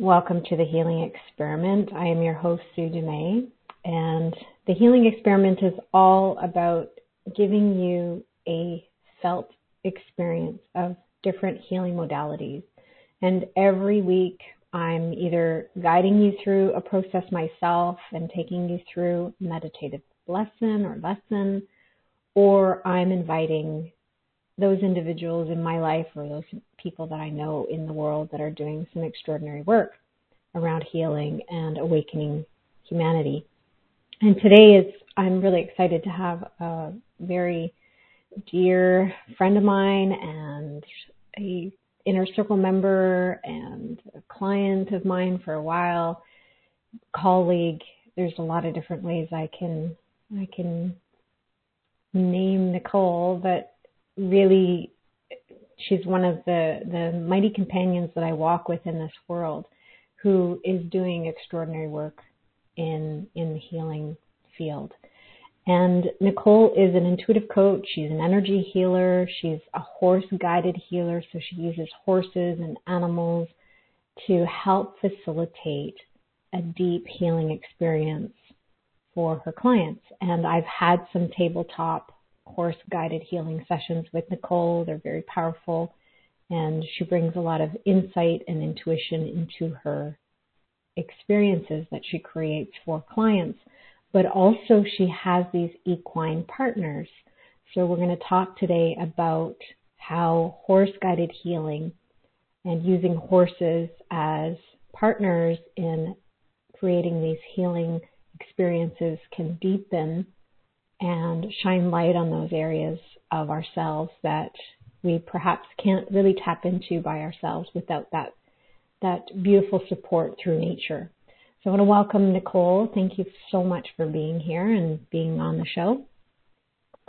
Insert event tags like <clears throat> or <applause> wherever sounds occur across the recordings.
Welcome to the Healing Experiment. I am your host, Sue Dumais, and the Healing Experiment is all about giving you a felt experience of different healing modalities. And every week, I'm either guiding you through a process myself and taking you through meditative lesson or lesson, or I'm inviting those individuals in my life or those people that I know in the world that are doing some extraordinary work around healing and awakening humanity. And today is, I'm really excited to have a very dear friend of mine and a inner circle member and a client of mine for a while, colleague. There's a lot of different ways I can I can name Nicole, but really she's one of the, the mighty companions that I walk with in this world who is doing extraordinary work in in the healing field. And Nicole is an intuitive coach. She's an energy healer. She's a horse guided healer. So she uses horses and animals to help facilitate a deep healing experience for her clients. And I've had some tabletop horse guided healing sessions with Nicole. They're very powerful and she brings a lot of insight and intuition into her experiences that she creates for clients. But also she has these equine partners. So we're going to talk today about how horse guided healing and using horses as partners in creating these healing experiences can deepen and shine light on those areas of ourselves that we perhaps can't really tap into by ourselves without that that beautiful support through nature. So I want to welcome Nicole. Thank you so much for being here and being on the show.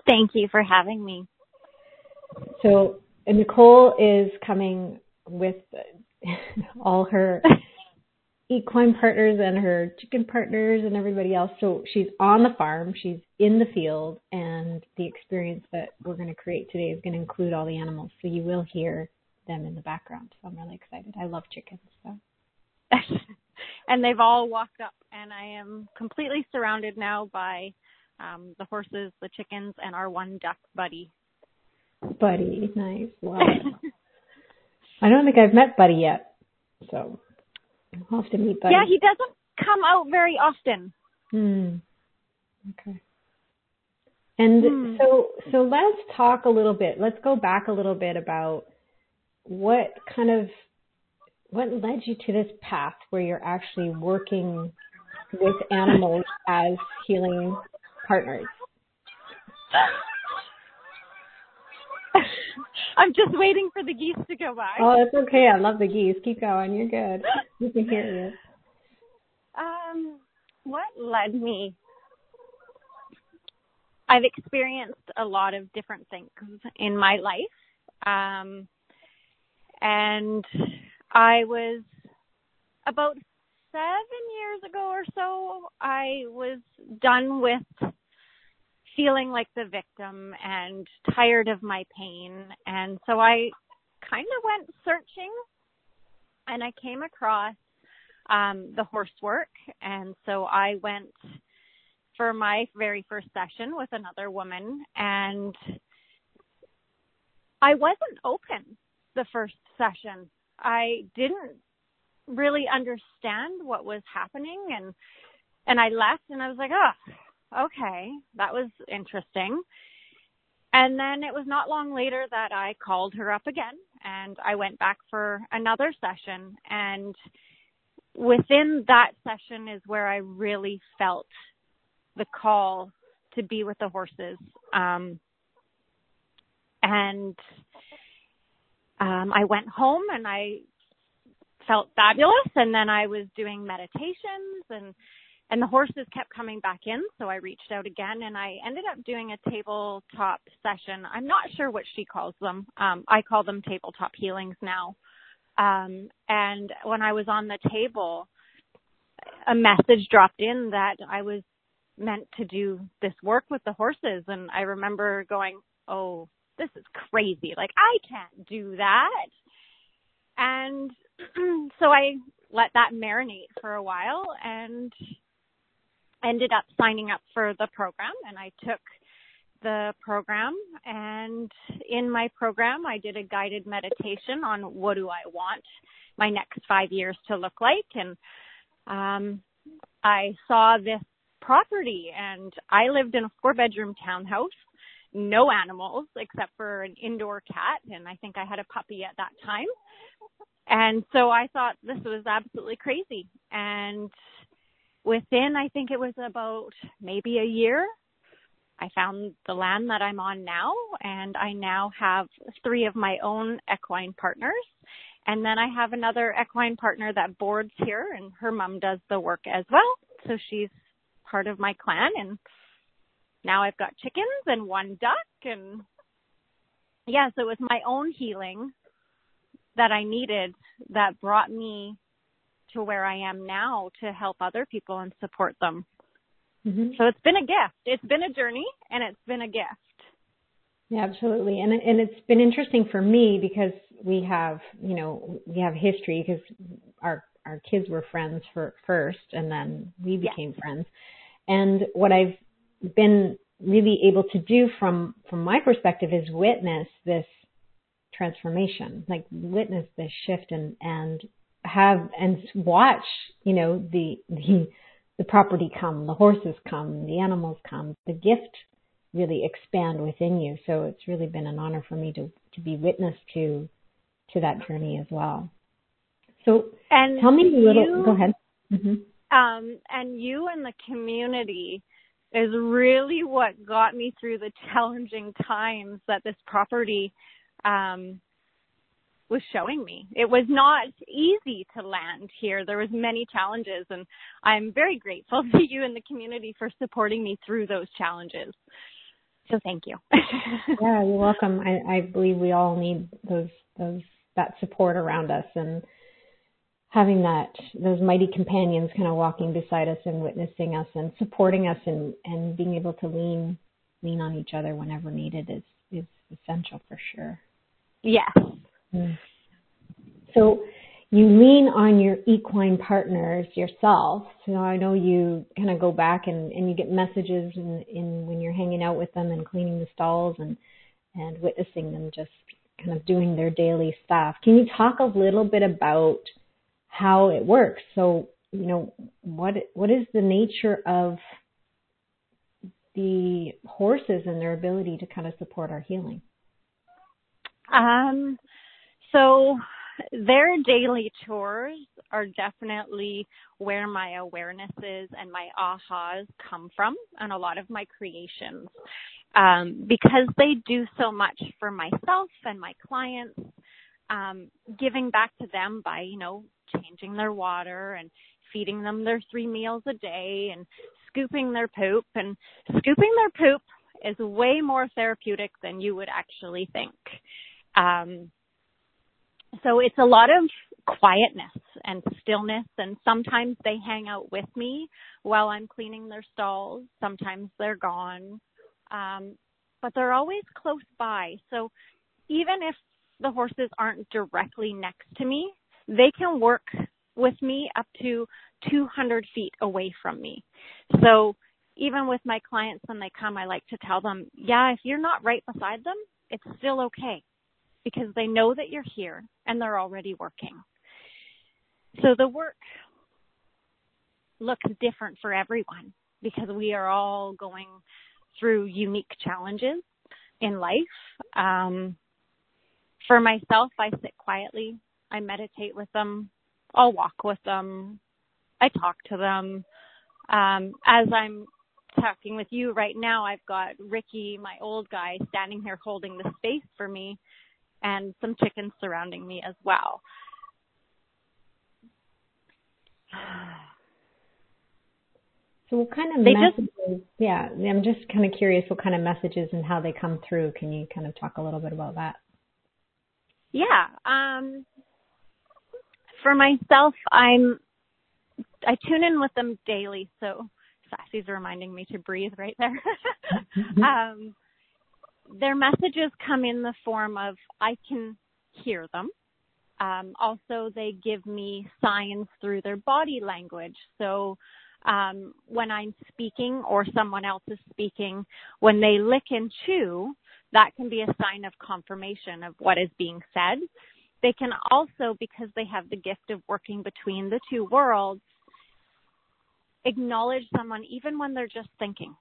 Thank you for having me. So Nicole is coming with all her <laughs> equine partners and her chicken partners and everybody else. So she's on the farm, she's in the field, and the experience that we're going to create today is going to include all the animals. So you will hear them in the background. So I'm really excited. I love chickens. So. <laughs> and they've all walked up, and I am completely surrounded now by um, the horses, the chickens, and our one duck, Buddy. Buddy, nice. Wow. <laughs> I don't think I've met Buddy yet. So I'll have to meet Buddy. Yeah, he doesn't come out very often. Hmm. Okay. And hmm. so so let's talk a little bit. Let's go back a little bit about what kind of what led you to this path where you're actually working with animals <laughs> as healing partners? <laughs> I'm just waiting for the geese to go by. Oh, it's okay. I love the geese. Keep going. You're good. We can hear you. Um, what led me? I've experienced a lot of different things in my life. Um, and I was about seven years ago or so, I was done with feeling like the victim and tired of my pain. And so I kind of went searching and I came across um, the horse work. And so I went for my very first session with another woman and I wasn't open the first session. I didn't really understand what was happening and and I left and I was like, "Oh, okay, that was interesting." And then it was not long later that I called her up again and I went back for another session and within that session is where I really felt the call to be with the horses. Um, and um, I went home and I felt fabulous. And then I was doing meditations and and the horses kept coming back in, so I reached out again and I ended up doing a tabletop session. I'm not sure what she calls them. Um, I call them tabletop healings now. Um, and when I was on the table, a message dropped in that I was meant to do this work with the horses. And I remember going, Oh, this is crazy. Like I can't do that. And <clears throat> so I let that marinate for a while and ended up signing up for the program and I took the program. And in my program I did a guided meditation on what do I want my next 5 years to look like. And um I saw this property and I lived in a four bedroom townhouse no animals except for an indoor cat and I think I had a puppy at that time. And so I thought this was absolutely crazy. And within I think it was about maybe a year I found the land that I'm on now and I now have three of my own equine partners. And then I have another equine partner that boards here and her mom does the work as well. So she's part of my clan and now I've got chickens and one duck and yeah, so it was my own healing that I needed that brought me to where I am now to help other people and support them. Mm-hmm. So it's been a gift. It's been a journey and it's been a gift. Yeah, absolutely. And and it's been interesting for me because we have, you know, we have history because our our kids were friends for first and then we became yeah. friends. And what I've been really able to do from from my perspective is witness this transformation, like witness this shift and and have and watch, you know, the the the property come, the horses come, the animals come, the gift really expand within you. So it's really been an honor for me to, to be witness to to that journey as well. So and tell me a little you, go ahead. Mm-hmm. Um, and you and the community is really what got me through the challenging times that this property um, was showing me. It was not easy to land here. There was many challenges and I'm very grateful <laughs> to you and the community for supporting me through those challenges. So thank you. <laughs> yeah, you're welcome. I, I believe we all need those those that support around us and having that those mighty companions kind of walking beside us and witnessing us and supporting us and and being able to lean lean on each other whenever needed is is essential for sure. Yes. Mm. So you lean on your equine partners yourself. So I know you kind of go back and, and you get messages in, in when you're hanging out with them and cleaning the stalls and, and witnessing them just kind of doing their daily stuff. Can you talk a little bit about how it works? So, you know, what what is the nature of the horses and their ability to kind of support our healing? Um, so their daily chores are definitely where my awarenesses and my ahas come from and a lot of my creations. Um, because they do so much for myself and my clients, um, giving back to them by, you know, changing their water and feeding them their three meals a day and scooping their poop and scooping their poop is way more therapeutic than you would actually think. Um, so it's a lot of quietness and stillness and sometimes they hang out with me while I'm cleaning their stalls. Sometimes they're gone. Um, but they're always close by. So even if the horses aren't directly next to me, they can work with me up to 200 feet away from me. So even with my clients when they come, I like to tell them, yeah, if you're not right beside them, it's still okay because they know that you're here and they're already working. So the work looks different for everyone because we are all going through unique challenges in life. Um, for myself, I sit quietly. I meditate with them. I'll walk with them. I talk to them. Um, as I'm talking with you right now, I've got Ricky, my old guy, standing here holding the space for me and some chickens surrounding me as well. <sighs> So what kind of they messages? Just, yeah, I'm just kind of curious what kind of messages and how they come through. Can you kind of talk a little bit about that? Yeah. Um, for myself, I'm I tune in with them daily. So Sassy's reminding me to breathe right there. <laughs> <laughs> Um, their messages come in the form of I can hear them. Um, also, they give me signs through their body language. So um, when I'm speaking or someone else is speaking, when they lick and chew, that can be a sign of confirmation of what is being said. They can also, because they have the gift of working between the two worlds, acknowledge someone even when they're just thinking.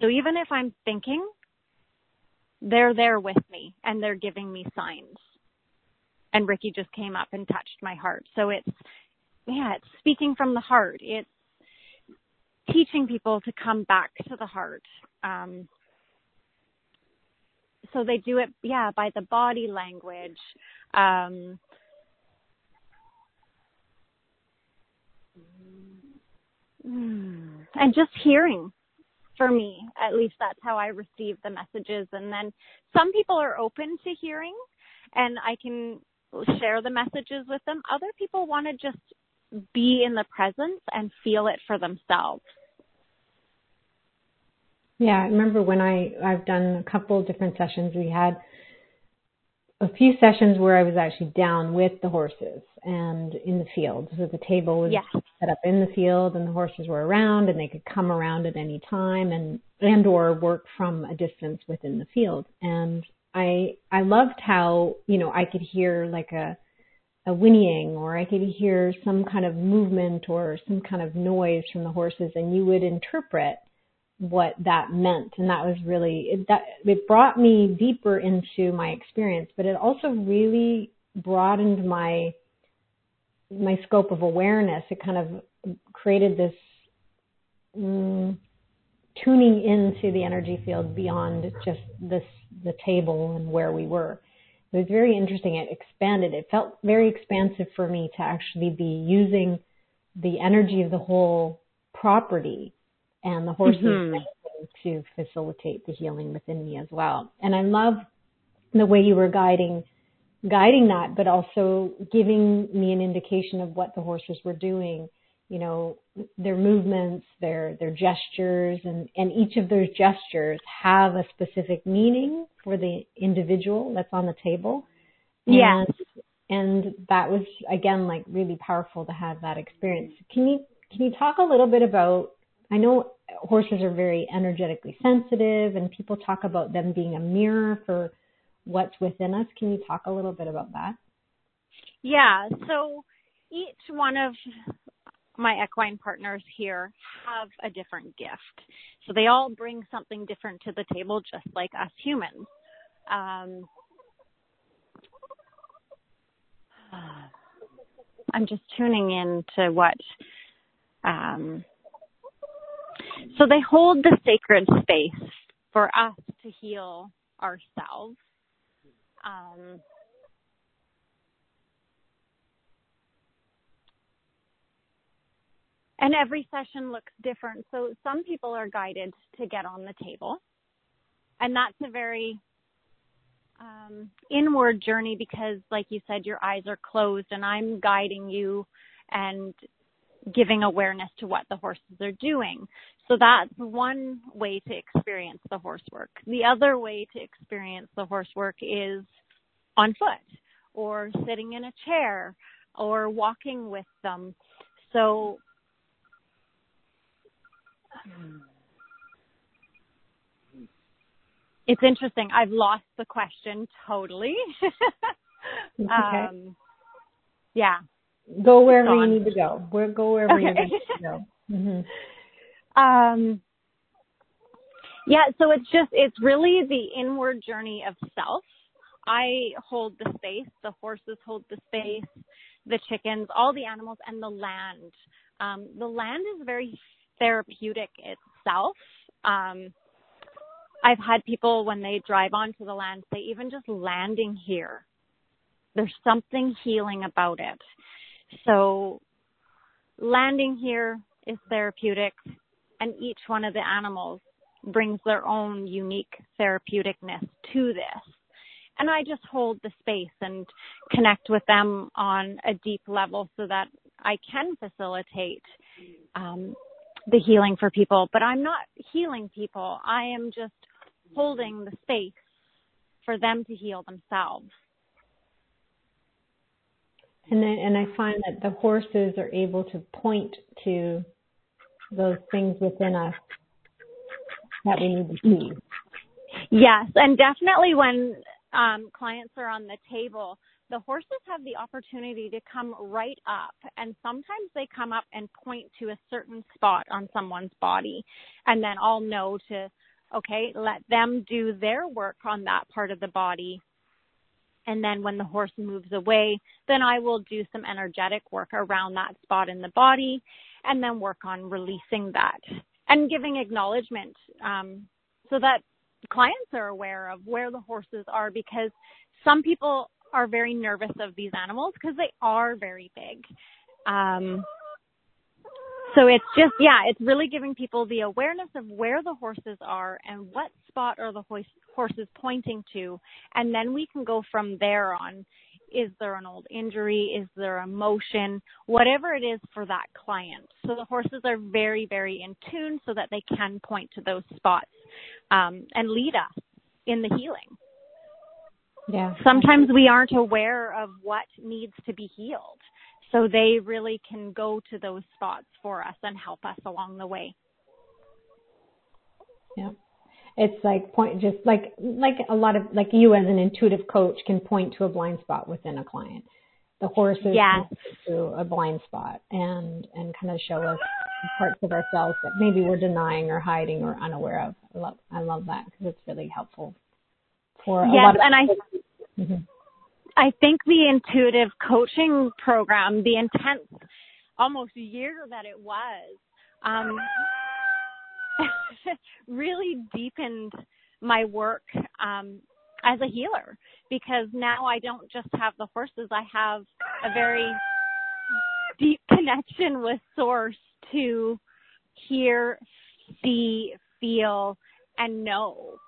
So even if I'm thinking, they're there with me and they're giving me signs. And Ricky just came up and touched my heart. So it's, yeah, it's speaking from the heart. It's teaching people to come back to the heart. Um, so they do it, yeah, by the body language. Um, and just hearing for me at least that's how i receive the messages. And then some people are open to hearing and i can share the messages with them. Other people want to just be in the presence and feel it for themselves. Yeah i remember when i i've done a couple different sessions. We had a few sessions where I was actually down with the horses and in the field. So the table was set up in the field and the horses were around and they could come around at any time and and or work from a distance within the field. And I I loved how, you know, I could hear like a a whinnying or I could hear some kind of movement or some kind of noise from the horses and you would interpret what that meant and that was really it, that it brought me deeper into my experience but it also really broadened my my scope of awareness it kind of created this mm, tuning into the energy field beyond just this the table and where we were it was very interesting it expanded it felt very expansive for me to actually be using the energy of the whole property and the horses mm-hmm. to facilitate the healing within me as well. And I love the way you were guiding guiding that, but also giving me an indication of what the horses were doing. You know, their movements, their their gestures, and and each of those gestures have a specific meaning for the individual that's on the table. Yeah. And, and that was again like really powerful to have that experience. Can you can you talk a little bit about I know horses are very energetically sensitive and people talk about them being a mirror for what's within us. Can you talk a little bit about that? Yeah, so each one of my equine partners here have a different gift. So they all bring something different to the table, just like us humans. Um, I'm just tuning in to what um, so they hold the sacred space for us to heal ourselves. Um, and every session looks different. So some people are guided to get on the table. And that's a very um, inward journey because, like you said, your eyes are closed and I'm guiding you and giving awareness to what the horses are doing. So that's one way to experience the horse work. The other way to experience the horse work is on foot or sitting in a chair or walking with them. So it's interesting. I've lost the question totally. <laughs> okay. Um, yeah. Go wherever you need to go. Where go wherever okay. you need to go. <laughs> Mm-hmm. Um, yeah, so it's just, it's really the inward journey of self. I hold the space, the horses hold the space, the chickens, all the animals, and the land. Um, the land is very therapeutic itself. Um, I've had people when they drive onto the land say, even just landing here, there's something healing about it. So landing here is therapeutic and each one of the animals brings their own unique therapeuticness to this. And I just hold the space and connect with them on a deep level so that I can facilitate um, the healing for people. But I'm not healing people. I am just holding the space for them to heal themselves. And then, and I find that the horses are able to point to those things within us that we need to see. Yes, and definitely when um, clients are on the table, the horses have the opportunity to come right up and sometimes they come up and point to a certain spot on someone's body and then I'll know to okay let them do their work on that part of the body and then when the horse moves away then I will do some energetic work around that spot in the body and then work on releasing that and giving acknowledgement um, so that clients are aware of where the horses are because some people are very nervous of these animals because they are very big. Um, so it's just, yeah, it's really giving people the awareness of where the horses are and what spot are the horses pointing to. And then we can go from there on. Is there an old injury? Is there a motion? Whatever it is for that client. So the horses are very, very in tune so that they can point to those spots um, and lead us in the healing. Yeah. Sometimes we aren't aware of what needs to be healed. So they really can go to those spots for us and help us along the way. Yeah. It's like point just like like a lot of like you as an intuitive coach can point to a blind spot within a client. The horses yes. to a blind spot and and kind of show us parts of ourselves that maybe we're denying or hiding or unaware of. I love I love that because it's really helpful for a yes, lot of and I mm-hmm. I think the intuitive coaching program, the intense almost year that it was, um, <laughs> really deepened my work um, as a healer. Because now I don't just have the horses, I have a very deep connection with source to hear, see, feel, and know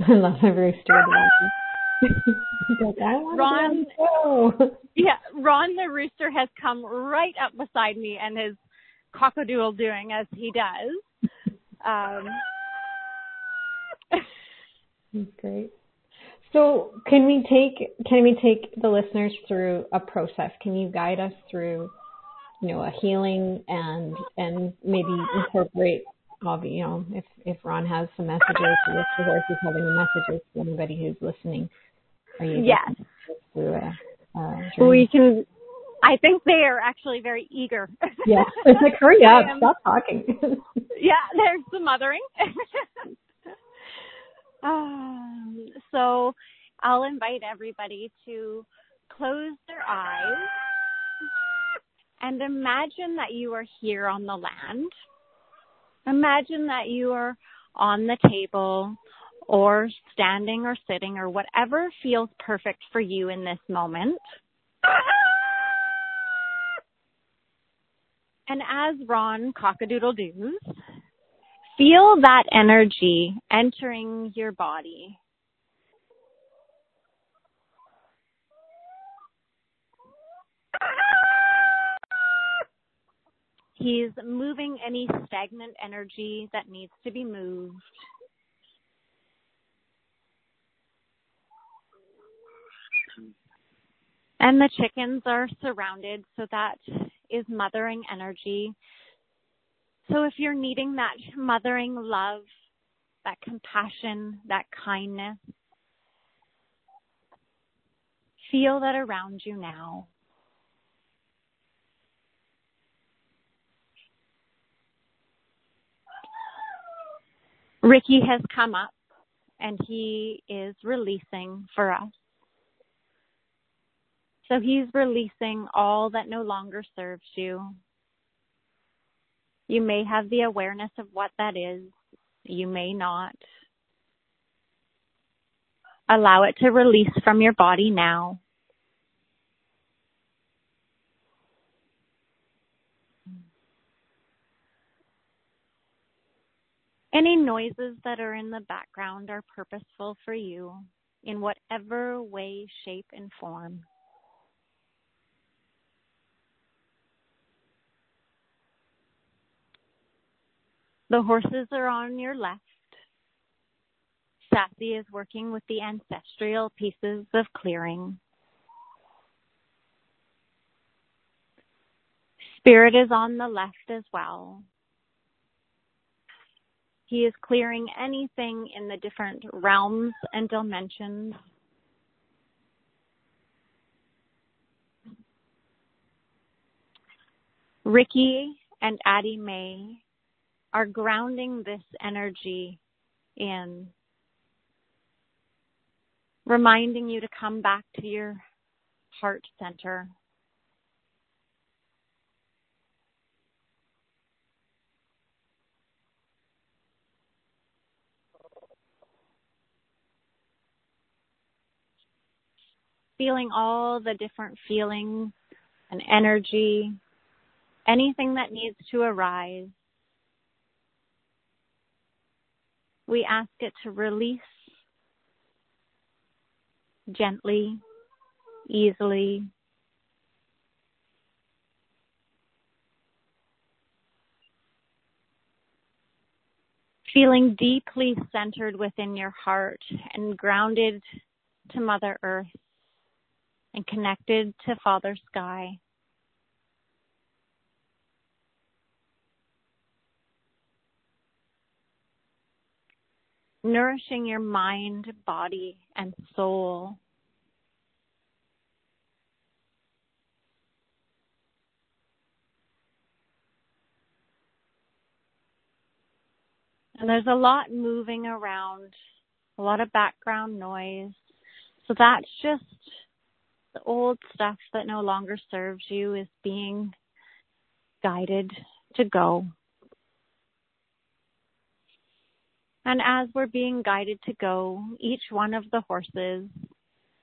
<laughs> <laughs> I love every story. Ron, <laughs> yeah, Ron the rooster has come right up beside me and is cockadoodle doing as he does. Um, That's great. So, can we take can we take the listeners through a process? Can you guide us through, you know, a healing and and maybe incorporate I'll you know, if if Ron has some messages, or if the horses have any messages to anybody who's listening, are you yes. through a, we can. I think they are actually very eager. yeah, it's like hurry up, <laughs> stop talking. <laughs> yeah, there's the mothering. <laughs> um, so I'll invite everybody to close their eyes and imagine that you are here on the land Imagine that you are on the table or standing or sitting or whatever feels perfect for you in this moment. And as Ron cockadoodle doos, feel that energy entering your body He's moving any stagnant energy that needs to be moved. And the chickens are surrounded, so that is mothering energy. So if you're needing that mothering love, that compassion, that kindness, feel that around you now. Ricky has come up and he is releasing for us. So he's releasing all that no longer serves you. You may have the awareness of what that is. You may not. Allow it to release from your body now. Any noises that are in the background are purposeful for you in whatever way, shape, and form. The horses are on your left. Sassy is working with the ancestral pieces of clearing. Spirit is on the left as well. He is clearing anything in the different realms and dimensions. Ricky and Addie May are grounding this energy in, reminding you to come back to your heart center. Feeling all the different feelings and energy, anything that needs to arise we ask it to release gently, easily. Feeling deeply centered within your heart and grounded to Mother Earth and connected to Father Sky. nourishing your mind, body, and soul. And there's a lot moving around, a lot of background noise. So that's just the old stuff that no longer serves you is being guided to go. And as we're being guided to go, each one of the horses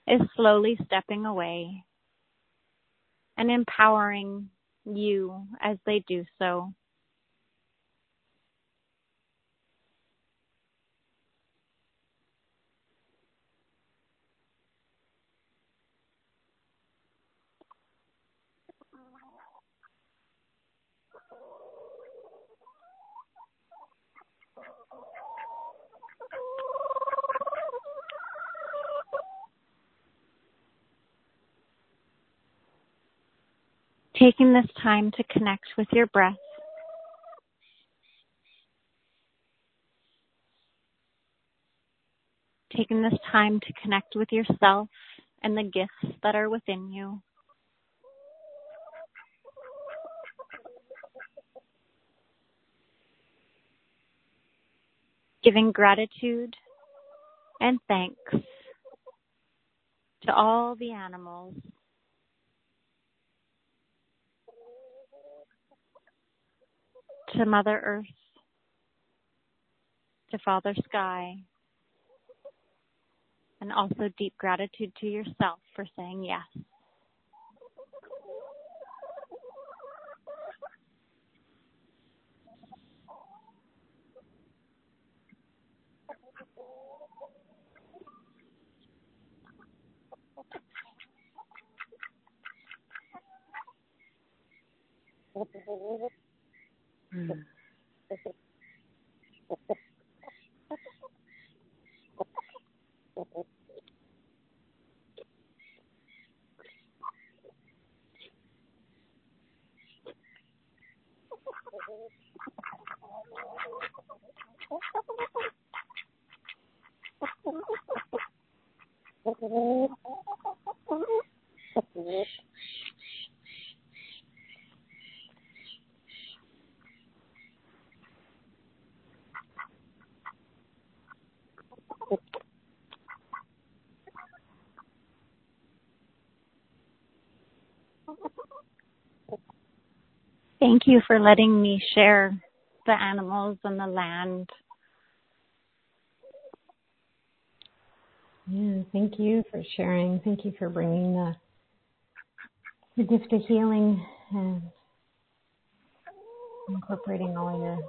is slowly stepping away and empowering you as they do so. Taking this time to connect with your breath. Taking this time to connect with yourself and the gifts that are within you. Giving gratitude and thanks to all the animals to Mother Earth, to Father Sky, and also deep gratitude to yourself for saying yes. <laughs> Mm. <laughs> Thank you for letting me share the animals and the land. Yeah, thank you for sharing. Thank you for bringing the, the gift of healing and incorporating all your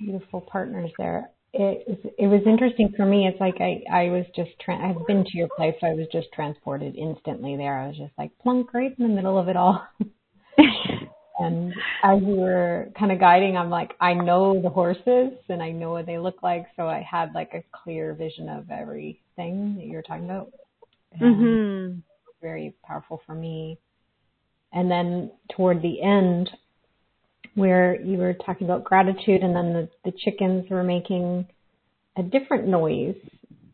beautiful partners there. It, it was interesting for me. It's like I, I was just, tra- I've been to your place. I was just transported instantly there. I was just like plunk right in the middle of it all. <laughs> And as you were kind of guiding, I'm like, I know the horses and I know what they look like. So I had like a clear vision of everything that you were talking about. Mm-hmm. Very powerful for me. And then toward the end, where you were talking about gratitude and then the, the chickens were making a different noise,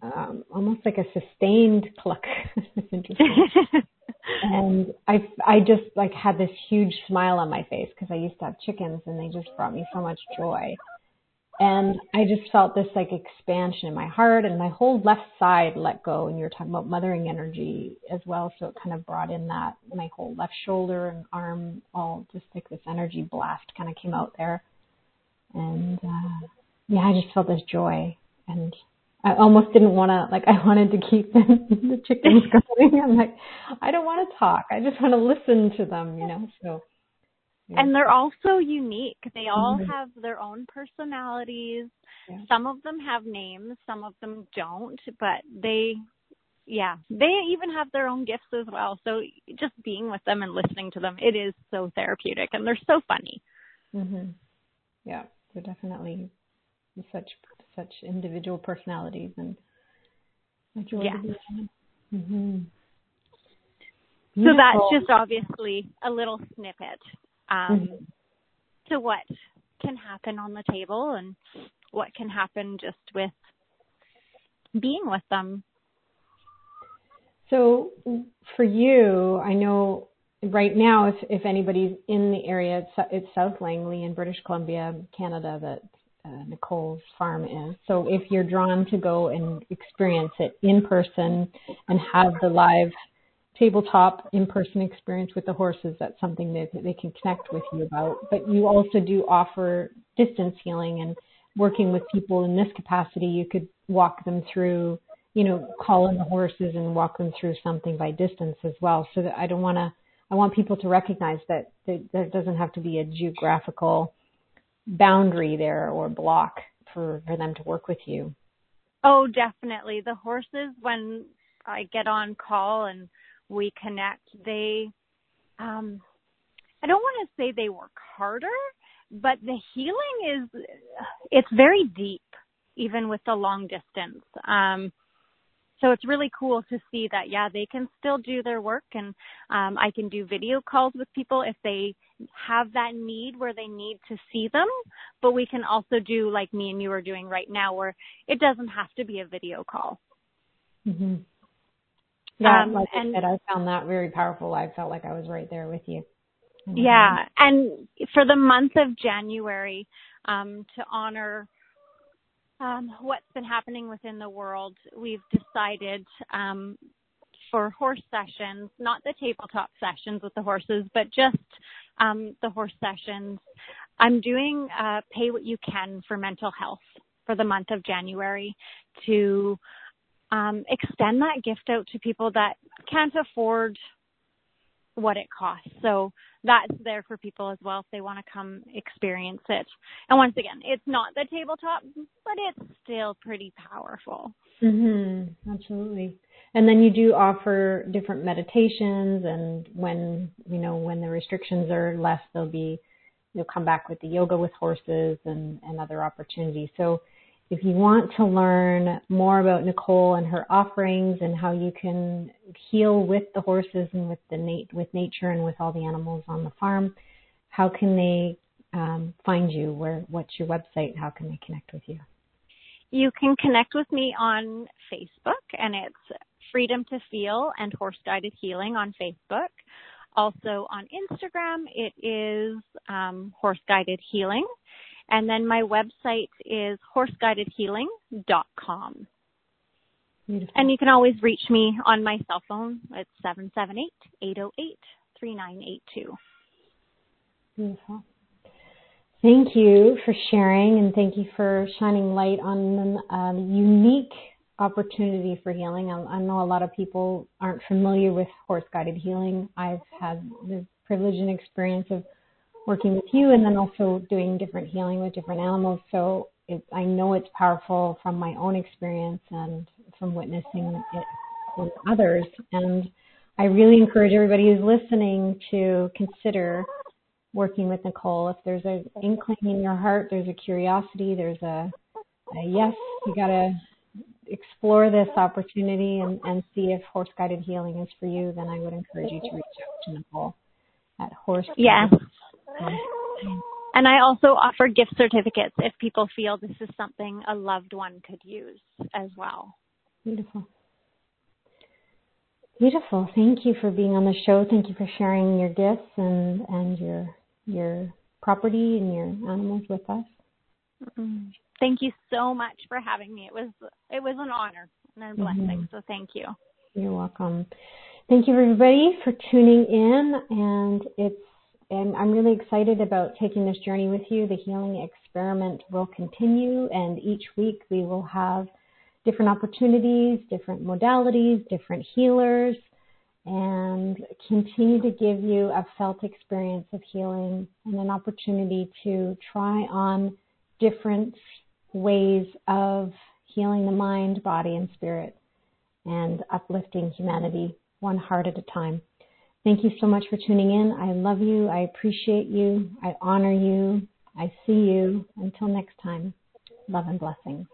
um, almost like a sustained cluck. <laughs> <laughs> and I, I just like had this huge smile on my face because I used to have chickens and they just brought me so much joy. And I just felt this like expansion in my heart and my whole left side let go. And you were talking about mothering energy as well. So it kind of brought in that my whole left shoulder and arm, all just like this energy blast kind of came out there. And, uh, yeah, I just felt this joy and I almost didn't want to, like, I wanted to keep <laughs> the, the chickens <laughs> going. I'm like, I don't want to talk. I just want to listen to them, you know, so and they're all so unique. They all mm-hmm. have their own personalities. Yeah. Some of them have names, some of them don't, but they yeah, they even have their own gifts as well. So just being with them and listening to them, it is so therapeutic and they're so funny. Mhm. Yeah, they're definitely such such individual personalities and yeah. Mm-hmm. So that's just obviously a little snippet um, mm-hmm. to what can happen on the table and what can happen just with being with them. So for you, I know right now, if, if anybody's in the area, it's, it's South Langley in British Columbia, Canada, that uh, Nicole's farm is. So if you're drawn to go and experience it in person and have the live tabletop in-person experience with the horses, that's something that they can connect with you about. But you also do offer distance healing and working with people in this capacity. You could walk them through, you know, call in the horses and walk them through something by distance as well. So that I don't want to, I want people to recognize that, that there doesn't have to be a geographical boundary there or block for, for them to work with you. Oh, definitely. The horses, when I get on call and we connect, they, um, I don't want to say they work harder, but the healing is, it's very deep, even with the long distance. Um, so it's really cool to see that, yeah, they can still do their work and, um, I can do video calls with people if they have that need where they need to see them, but we can also do like me and you are doing right now where it doesn't have to be a video call. Mm-hmm. Yeah, um, like and, I said, I found that very powerful. I felt like I was right there with you. Yeah, and for the month of January, um, to honor um, what's been happening within the world, we've decided um, for horse sessions, not the tabletop sessions with the horses, but just um, the horse sessions. I'm doing uh, pay what you can for mental health for the month of January to um, extend that gift out to people that can't afford what it costs. So that's there for people as well if they want to come experience it. And once again, it's not the tabletop, but it's still pretty powerful. Mhm. Absolutely. And then you do offer different meditations and when, you know, when the restrictions are less, there'll be you'll come back with the yoga with horses and and other opportunities. So if you want to learn more about Nicole and her offerings and how you can heal with the horses and with the nat- with nature and with all the animals on the farm, how can they um, find you? Where what's your website? How can they connect with you? You can connect with me on Facebook, and it's Freedom to Feel and Horse Guided Healing on Facebook. Also on Instagram, it is um, Horse Guided Healing. And then my website is horseguidedhealing.com. Beautiful. And you can always reach me on my cell phone. It's 778-808-3982. Beautiful. Thank you for sharing and thank you for shining light on a um, unique opportunity for healing. I, I know a lot of people aren't familiar with horse guided healing. I've had the privilege and experience of working with you and then also doing different healing with different animals. So it, I know it's powerful from my own experience and from witnessing it with others. And I really encourage everybody who's listening to consider working with Nicole. If there's an inkling in your heart, there's a curiosity, there's a, a yes, you got to explore this opportunity and, and see if horse guided healing is for you, then I would encourage you to reach out to Nicole at horse. Yes. And I also offer gift certificates if people feel this is something a loved one could use as well. Beautiful. Beautiful. Thank you for being on the show. Thank you for sharing your gifts and, and your your property and your animals with us. Mm-hmm. Thank you so much for having me. It was it was an honor and a blessing. Mm-hmm. So thank you. You're welcome. Thank you everybody for tuning in and it's and I'm really excited about taking this journey with you. The healing experiment will continue and each week we will have different opportunities, different modalities, different healers, and continue to give you a felt experience of healing and an opportunity to try on different ways of healing the mind, body, and spirit and uplifting humanity one heart at a time. Thank you so much for tuning in. I love you. I appreciate you. I honor you. I see you. Until next time, love and blessings.